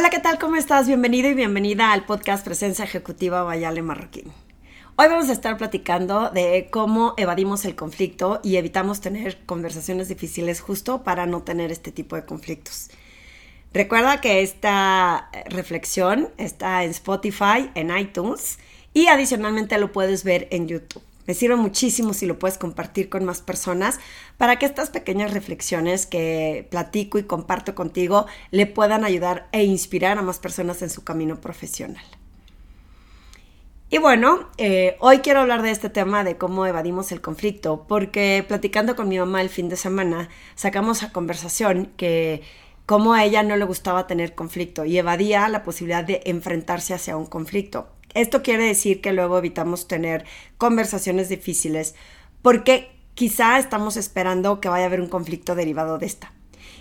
Hola, ¿qué tal? ¿Cómo estás? Bienvenido y bienvenida al podcast Presencia Ejecutiva Bayale Marroquín. Hoy vamos a estar platicando de cómo evadimos el conflicto y evitamos tener conversaciones difíciles justo para no tener este tipo de conflictos. Recuerda que esta reflexión está en Spotify, en iTunes y adicionalmente lo puedes ver en YouTube. Me sirve muchísimo si lo puedes compartir con más personas para que estas pequeñas reflexiones que platico y comparto contigo le puedan ayudar e inspirar a más personas en su camino profesional. Y bueno, eh, hoy quiero hablar de este tema de cómo evadimos el conflicto, porque platicando con mi mamá el fin de semana, sacamos a conversación que cómo a ella no le gustaba tener conflicto y evadía la posibilidad de enfrentarse hacia un conflicto. Esto quiere decir que luego evitamos tener conversaciones difíciles porque quizá estamos esperando que vaya a haber un conflicto derivado de esta.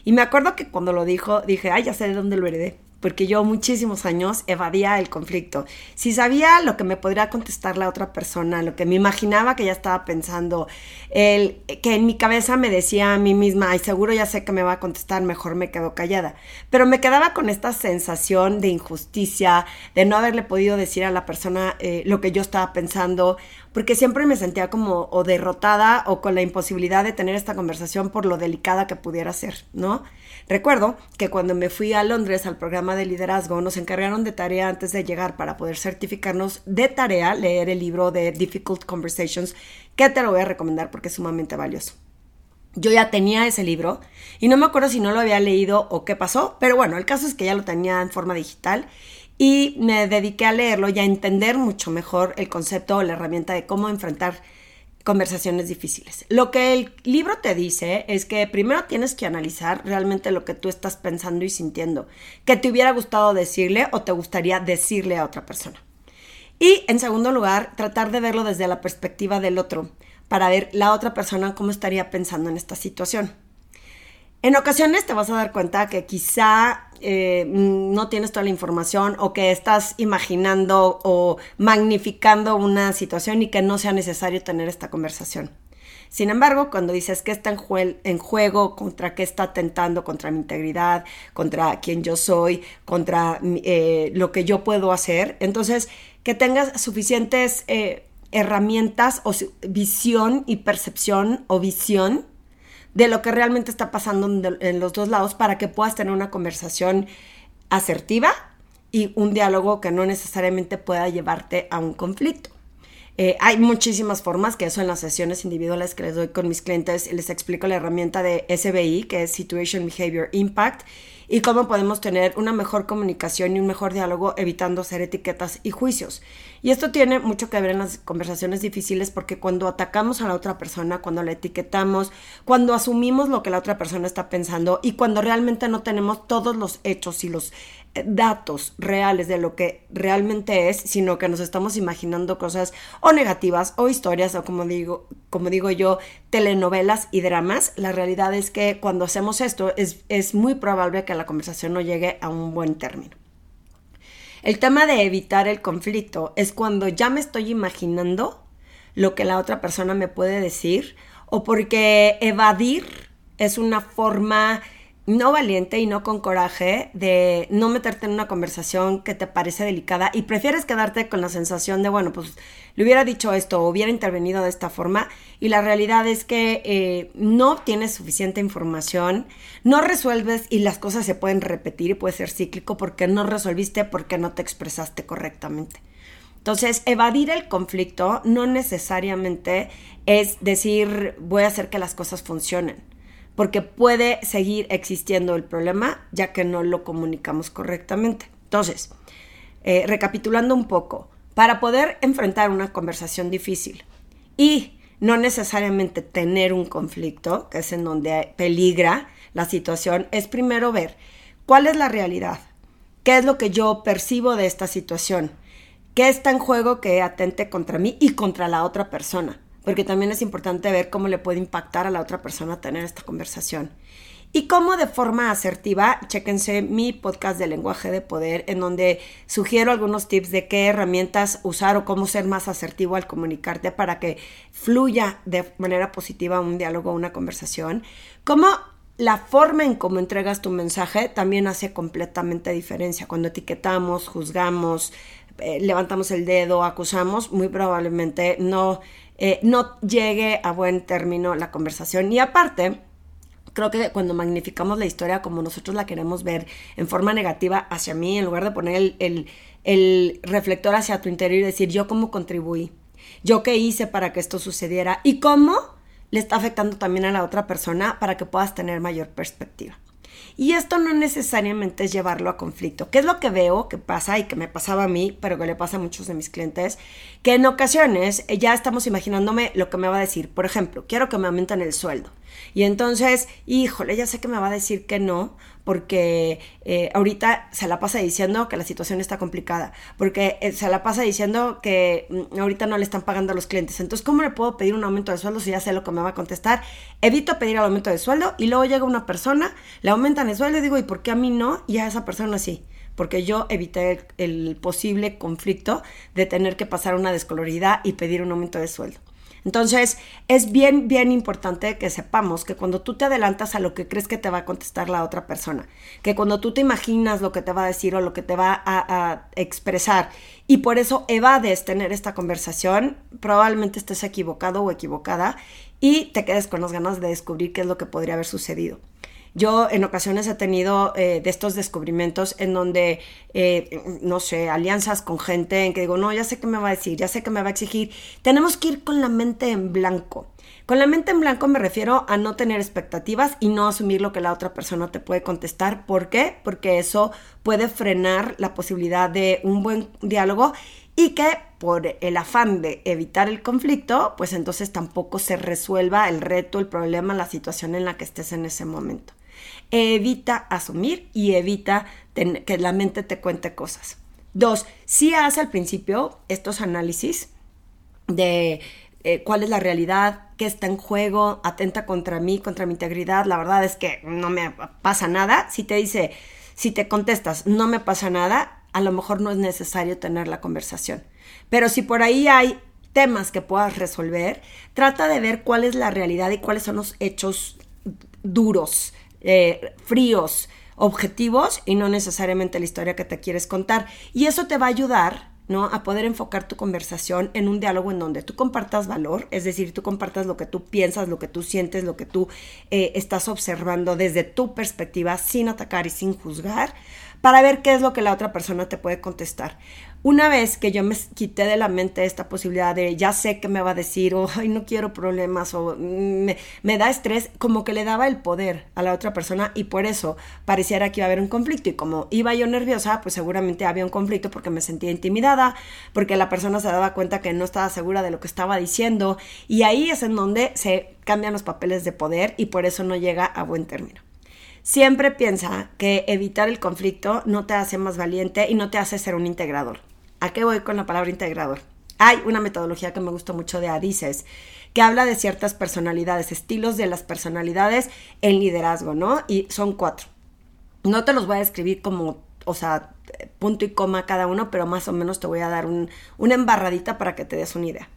Y me acuerdo que cuando lo dijo, dije, ay, ya sé de dónde lo heredé porque yo muchísimos años evadía el conflicto. Si sabía lo que me podría contestar la otra persona, lo que me imaginaba que ya estaba pensando, el, que en mi cabeza me decía a mí misma, ay, seguro ya sé que me va a contestar, mejor me quedo callada. Pero me quedaba con esta sensación de injusticia, de no haberle podido decir a la persona eh, lo que yo estaba pensando, porque siempre me sentía como o derrotada o con la imposibilidad de tener esta conversación por lo delicada que pudiera ser, ¿no? Recuerdo que cuando me fui a Londres al programa de liderazgo, nos encargaron de tarea antes de llegar para poder certificarnos de tarea leer el libro de Difficult Conversations, que te lo voy a recomendar porque es sumamente valioso. Yo ya tenía ese libro y no me acuerdo si no lo había leído o qué pasó, pero bueno, el caso es que ya lo tenía en forma digital y me dediqué a leerlo y a entender mucho mejor el concepto o la herramienta de cómo enfrentar conversaciones difíciles. Lo que el libro te dice es que primero tienes que analizar realmente lo que tú estás pensando y sintiendo, que te hubiera gustado decirle o te gustaría decirle a otra persona. Y en segundo lugar, tratar de verlo desde la perspectiva del otro, para ver la otra persona cómo estaría pensando en esta situación. En ocasiones te vas a dar cuenta que quizá eh, no tienes toda la información o que estás imaginando o magnificando una situación y que no sea necesario tener esta conversación. Sin embargo, cuando dices que está en, juego, contra qué está atentando, contra mi integridad, contra quién yo soy, contra eh, lo que yo puedo hacer, entonces que tengas suficientes eh, herramientas o visión y percepción o visión de lo que realmente está pasando en los dos lados para que puedas tener una conversación asertiva y un diálogo que no necesariamente pueda llevarte a un conflicto. Eh, hay muchísimas formas, que eso en las sesiones individuales que les doy con mis clientes, les explico la herramienta de SBI, que es Situation Behavior Impact, y cómo podemos tener una mejor comunicación y un mejor diálogo evitando hacer etiquetas y juicios. Y esto tiene mucho que ver en las conversaciones difíciles porque cuando atacamos a la otra persona, cuando la etiquetamos, cuando asumimos lo que la otra persona está pensando y cuando realmente no tenemos todos los hechos y los datos reales de lo que realmente es, sino que nos estamos imaginando cosas o negativas o historias o como digo, como digo yo, telenovelas y dramas, la realidad es que cuando hacemos esto es, es muy probable que la conversación no llegue a un buen término. El tema de evitar el conflicto es cuando ya me estoy imaginando lo que la otra persona me puede decir o porque evadir es una forma no valiente y no con coraje de no meterte en una conversación que te parece delicada y prefieres quedarte con la sensación de, bueno, pues le hubiera dicho esto o hubiera intervenido de esta forma y la realidad es que eh, no tienes suficiente información, no resuelves y las cosas se pueden repetir y puede ser cíclico porque no resolviste, porque no te expresaste correctamente. Entonces, evadir el conflicto no necesariamente es decir, voy a hacer que las cosas funcionen porque puede seguir existiendo el problema ya que no lo comunicamos correctamente. Entonces, eh, recapitulando un poco, para poder enfrentar una conversación difícil y no necesariamente tener un conflicto, que es en donde peligra la situación, es primero ver cuál es la realidad, qué es lo que yo percibo de esta situación, qué está en juego que atente contra mí y contra la otra persona porque también es importante ver cómo le puede impactar a la otra persona tener esta conversación. Y cómo de forma asertiva, chéquense mi podcast de lenguaje de poder, en donde sugiero algunos tips de qué herramientas usar o cómo ser más asertivo al comunicarte para que fluya de manera positiva un diálogo, una conversación. Cómo la forma en cómo entregas tu mensaje también hace completamente diferencia. Cuando etiquetamos, juzgamos, eh, levantamos el dedo, acusamos, muy probablemente no, eh, no llegue a buen término la conversación. Y aparte, creo que cuando magnificamos la historia como nosotros la queremos ver en forma negativa hacia mí, en lugar de poner el, el reflector hacia tu interior y decir yo cómo contribuí, yo qué hice para que esto sucediera y cómo le está afectando también a la otra persona para que puedas tener mayor perspectiva. Y esto no necesariamente es llevarlo a conflicto. ¿Qué es lo que veo que pasa y que me pasaba a mí, pero que le pasa a muchos de mis clientes? Que en ocasiones eh, ya estamos imaginándome lo que me va a decir. Por ejemplo, quiero que me aumenten el sueldo. Y entonces, híjole, ya sé que me va a decir que no, porque eh, ahorita se la pasa diciendo que la situación está complicada, porque eh, se la pasa diciendo que mm, ahorita no le están pagando a los clientes. Entonces, ¿cómo le puedo pedir un aumento de sueldo si ya sé lo que me va a contestar? Evito pedir el aumento de sueldo y luego llega una persona, le aumentan el sueldo y digo, ¿y por qué a mí no? Y a esa persona sí porque yo evité el, posible conflicto de tener que pasar una descoloridad y pedir un aumento de sueldo. Entonces, es bien, bien importante que sepamos que cuando tú te adelantas a lo que crees que te va a contestar la otra persona, que cuando tú te imaginas lo que te va a decir o lo que te va a, expresar y por eso evades tener esta conversación, probablemente estés equivocado o equivocada y te quedes con las ganas de descubrir qué es lo que podría haber sucedido. Yo en ocasiones he tenido eh, de estos descubrimientos en donde, eh, no sé, alianzas con gente en que digo, no, ya sé qué me va a decir, ya sé qué me va a exigir. Tenemos que ir con la mente en blanco. Con la mente en blanco me refiero a no tener expectativas y no asumir lo que la otra persona te puede contestar. ¿Por qué? Porque eso puede frenar la posibilidad de un buen diálogo y que por el afán de evitar el conflicto, pues entonces tampoco se resuelva el reto, el problema, la situación en la que estés en ese momento evita asumir y evita que la mente te cuente cosas. Dos, si haz al principio estos análisis de eh, cuál es la realidad, qué está en juego, atenta contra mí, contra mi integridad. La verdad es que no me pasa nada. Si te dice, si te contestas, no me pasa nada, a lo mejor no es necesario tener la conversación. Pero si por ahí hay temas que puedas resolver, trata de ver cuál es la realidad y cuáles son los hechos duros eh, fríos, objetivos y no necesariamente la historia que te quieres contar. Y eso te va a ayudar ¿no? A poder enfocar tu conversación en un diálogo en donde tú compartas valor, es decir, tú compartas lo que tú piensas, lo que tú sientes, lo que tú eh, estás observando desde tu perspectiva, sin atacar y sin juzgar, para ver qué es lo que la otra persona te puede contestar. Una vez que yo me quité de la mente esta posibilidad de ya sé que me va a decir, o no quiero problemas, o me, me, da estrés, como que le daba el poder a la otra persona y por eso pareciera que iba a haber un conflicto. Y como iba yo nerviosa, pues seguramente había un conflicto porque me sentía intimidada, porque la persona se daba cuenta que no estaba segura de lo que estaba diciendo. Y ahí es en donde se cambian los papeles de poder y por eso no llega a buen término. Siempre piensa que evitar el conflicto no te hace más valiente y no te hace ser un integrador. ¿A qué voy con la palabra integrador? Hay una metodología que me gusta mucho de Adices, que habla de ciertas personalidades, estilos de las personalidades en liderazgo, ¿no? Y son cuatro. No te los voy a escribir como, o sea, punto y coma cada uno, pero más o menos te voy a dar una embarradita para que te des una idea.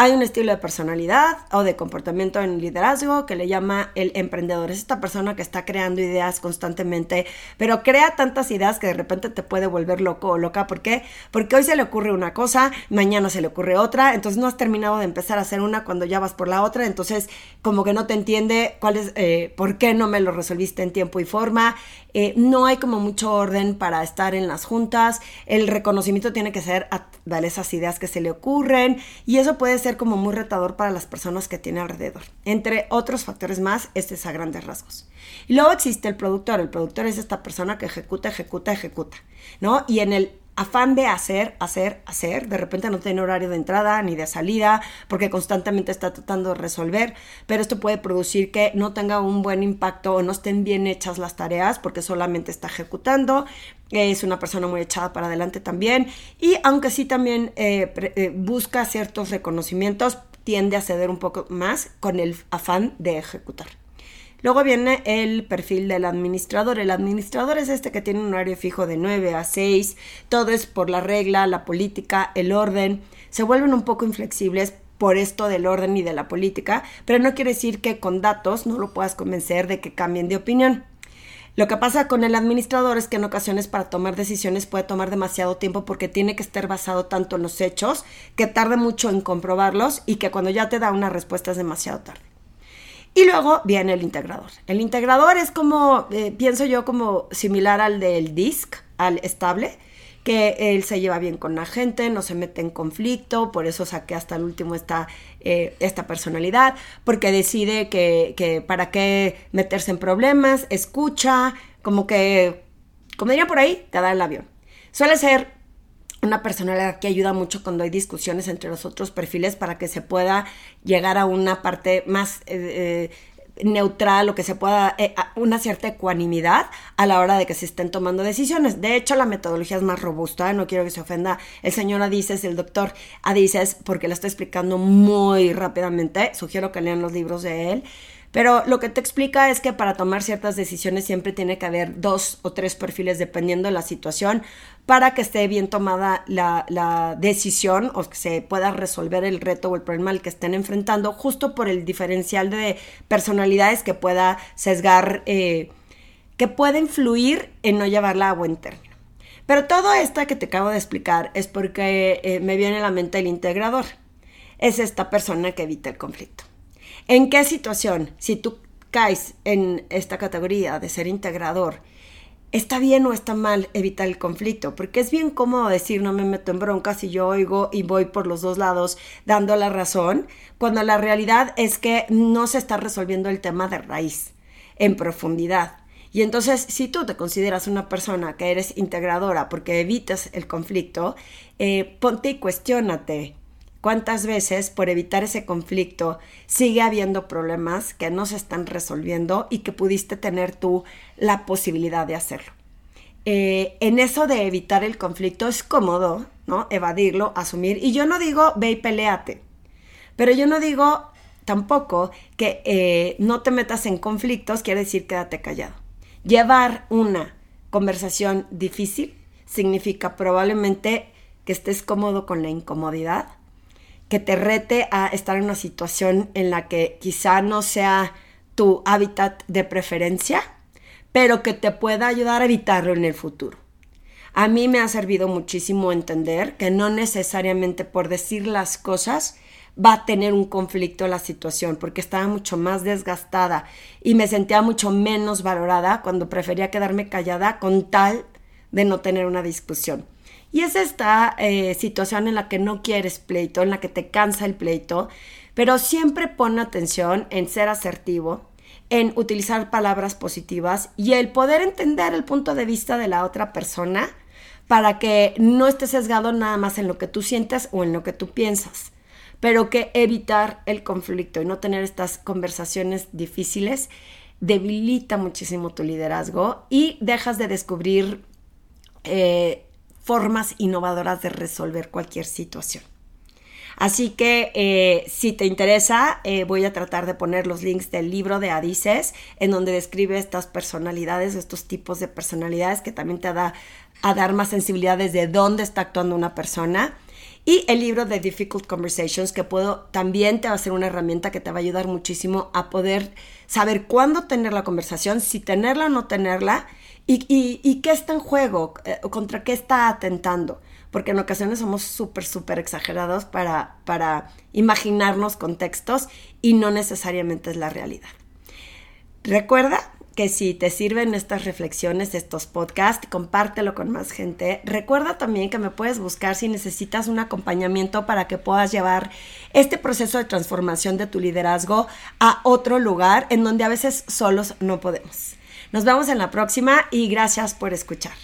Hay un estilo de personalidad o de comportamiento en liderazgo que le llama el emprendedor. Es esta persona que está creando ideas constantemente, pero crea tantas ideas que de repente te puede volver loco o loca. ¿Por qué? Porque hoy se le ocurre una cosa, mañana se le ocurre otra, entonces no has terminado de empezar a hacer una cuando ya vas por la otra, entonces como que no te entiende cuál es, eh, por qué no me lo resolviste en tiempo y forma. Eh, no hay como mucho orden para estar en las juntas. El reconocimiento tiene que ser a esas ideas que se le ocurren y eso puede ser como muy retador para las personas que tiene alrededor. Entre otros factores más, este es a grandes rasgos. Y luego existe el productor. El productor es esta persona que ejecuta, ejecuta, ejecuta, ¿no? Y en el afán de hacer, hacer, hacer, de repente no tiene horario de entrada ni de salida, porque constantemente está tratando de resolver, pero esto puede producir que no tenga un buen impacto o no estén bien hechas las tareas porque solamente está ejecutando, es una persona muy echada para adelante también y aunque sí también eh, eh, busca ciertos reconocimientos, tiende a ceder un poco más con el afán de ejecutar. Luego viene el perfil del administrador. El administrador es este que tiene un horario fijo de 9 a 6. Todo es por la regla, la política, el orden. Se vuelven un poco inflexibles por esto del orden y de la política, pero no quiere decir que con datos no lo puedas convencer de que cambien de opinión. Lo que pasa con el administrador es que en ocasiones para tomar decisiones puede tomar demasiado tiempo porque tiene que estar basado tanto en los hechos que tarde mucho en comprobarlos y que cuando ya te da una respuesta es demasiado tarde. Y luego viene el integrador. El integrador es como, eh, pienso yo, como similar al del DISC, al estable, que él se lleva bien con la gente, no se mete en conflicto, por eso saqué hasta el último esta, eh, esta personalidad, porque decide que, que para qué meterse en problemas, escucha, como que, como diría por ahí, te da el avión. Suele ser una personalidad que ayuda mucho cuando hay discusiones entre los otros perfiles para que se pueda llegar a una parte más eh, eh, neutral o que se pueda eh, una cierta ecuanimidad a la hora de que se estén tomando decisiones. De hecho, la metodología es más robusta, no quiero que se ofenda el señor Adices, el doctor Adices, porque la estoy explicando muy rápidamente, sugiero que lean los libros de él. Pero lo que te explica es que para tomar ciertas decisiones siempre tiene que haber dos o tres perfiles dependiendo de la situación para que esté bien tomada la, decisión o que se pueda resolver el reto o el problema al que estén enfrentando, justo por el diferencial de personalidades que pueda sesgar, eh, que pueda influir en no llevarla a buen término. Pero todo esto que te acabo de explicar es porque eh, me viene a la mente el integrador. Es esta persona que evita el conflicto. ¿En qué situación, si tú caes en esta categoría de ser integrador, está bien o está mal evitar el conflicto? Porque es bien cómodo decir no me meto en broncas y yo oigo y voy por los dos lados dando la razón, cuando la realidad es que no se está resolviendo el tema de raíz, en profundidad. Y entonces, si tú te consideras una persona que eres integradora porque evitas el conflicto, eh, ponte y cuestiónate cuántas veces por evitar ese conflicto sigue habiendo problemas que no se están resolviendo y que pudiste tener tú la posibilidad de hacerlo. Eh, en eso de evitar el conflicto es cómodo, ¿no? Evadirlo, asumir. Y yo no digo ve y peleate, pero yo no digo tampoco que eh, no te metas en conflictos, quiere decir quédate callado. Llevar una conversación difícil significa probablemente que estés cómodo con la incomodidad, que te rete a estar en una situación en la que quizá no sea tu hábitat de preferencia, pero que te pueda ayudar a evitarlo en el futuro. A mí me ha servido muchísimo entender que no necesariamente por decir las cosas va a tener un conflicto la situación, porque estaba mucho más desgastada y me sentía mucho menos valorada cuando prefería quedarme callada con tal de no tener una discusión. Y es esta eh, situación en la que no quieres pleito, en la que te cansa el pleito, pero siempre pon atención en ser asertivo, en utilizar palabras positivas y el poder entender el punto de vista de la otra persona para que no estés sesgado nada más en lo que tú sientes o en lo que tú piensas, pero que evitar el conflicto y no tener estas conversaciones difíciles debilita muchísimo tu liderazgo y dejas de descubrir eh, formas innovadoras de resolver cualquier situación. Así que eh, si te interesa, eh, voy a tratar de poner los links del libro de Adices, en donde describe estas personalidades, estos tipos de personalidades que también te da a dar más sensibilidad desde dónde está actuando una persona. Y el libro de Difficult Conversations, que puedo, también te va a ser una herramienta que te va a ayudar muchísimo a poder saber cuándo tener la conversación, si tenerla o no tenerla, ¿Y, qué está en juego? Eh, ¿Contra qué está atentando? Porque en ocasiones somos súper, súper exagerados para, para imaginarnos contextos y no necesariamente es la realidad. Recuerda que si te sirven estas reflexiones, estos podcasts, compártelo con más gente. Recuerda también que me puedes buscar si necesitas un acompañamiento para que puedas llevar este proceso de transformación de tu liderazgo a otro lugar en donde a veces solos no podemos. Nos vemos en la próxima y gracias por escuchar.